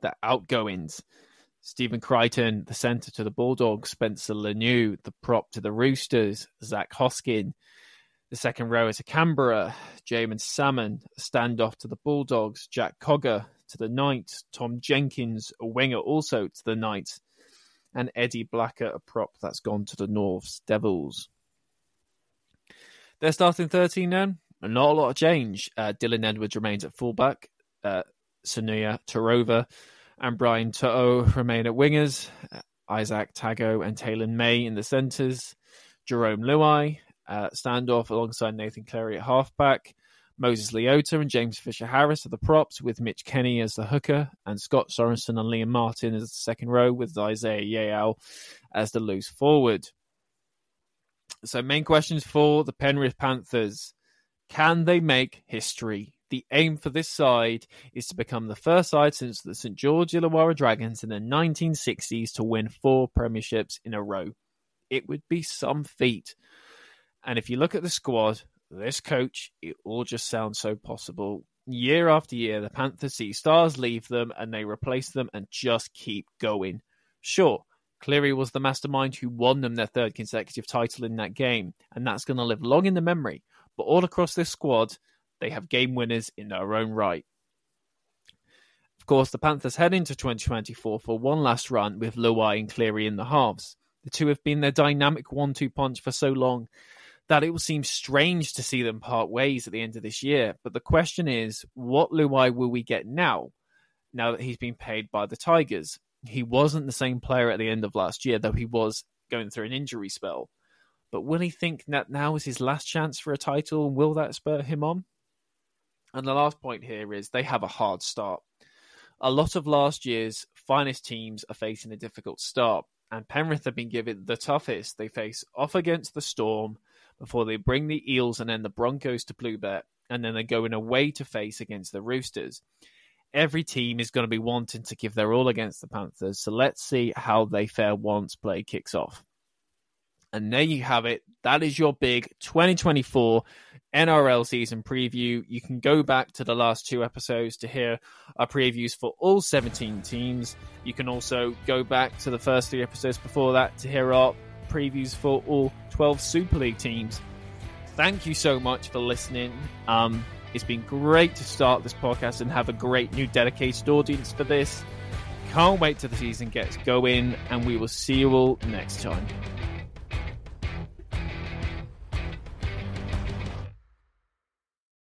The outgoings Stephen Crichton, the centre to the Bulldogs, Spencer Leniu, the prop to the Roosters, Zac Hosking, the second row is a Canberra, Jaeman Salmon, a standoff to the Bulldogs, Jack Cogger to the Knights, Tom Jenkins, a winger also to the Knights, and Eddie Blacker, a prop that's gone to the Norths Devils. They're starting 13 then. Not a lot of change. Uh, Dylan Edwards remains at fullback. Uh, Sunia Turuva and Brian To'o remain at wingers. Uh, Izack Tago and Taylor May in the centres. Jarome Luai uh, standoff alongside Nathan Cleary at halfback. Moses Leota and James Fisher Harris are the props, with Mitch Kenny as the hooker, and Scott Sorensen and Liam Martin as the second row, with Isaah Yeo as the loose forward. So, main questions for the Penrith Panthers can they make history? The aim for this side is to become the first side since the St George Illawarra Dragons in the 1960s to win four premierships in a row. It would be some feat. And if you look at the squad, this coach, it all just sounds so possible. Year after year, the Panthers see stars leave them and they replace them and just keep going. Sure, Cleary was the mastermind who won them their third consecutive title in that game, and that's going to live long in the memory. But all across this squad, they have game winners in their own right. Of course, the Panthers head into 2024 for one last run with Luai and Cleary in the halves. The two have been their dynamic one two punch for so long that it will seem strange to see them part ways at the end of this year. But the question is, what Luai will we get now? Now that he's been paid by the Tigers, he wasn't the same player at the end of last year, though he was going through an injury spell. But will he think that now is his last chance for a title? Will that spur him on? And the last point here is they have a hard start. A lot of last year's finest teams are facing a difficult start, and Penrith have been given the toughest. They face off against the Storm, before they bring the Eels and then the Broncos to Bluebet, and then they're going away to face against the Roosters. Every team is going to be wanting to give their all against the Panthers, so let's see how they fare once play kicks off. And there you have it. That is your big 2024 NRL season preview. You can go back to the last two episodes to hear our previews for all 17 teams. You can also go back to the first three episodes before that to hear our previews for all 12 Super League teams. Thank you so much for listening. Um, it's been great to start this podcast and have a great new dedicated audience for this. Can't wait till the season gets going, and we will see you all next time.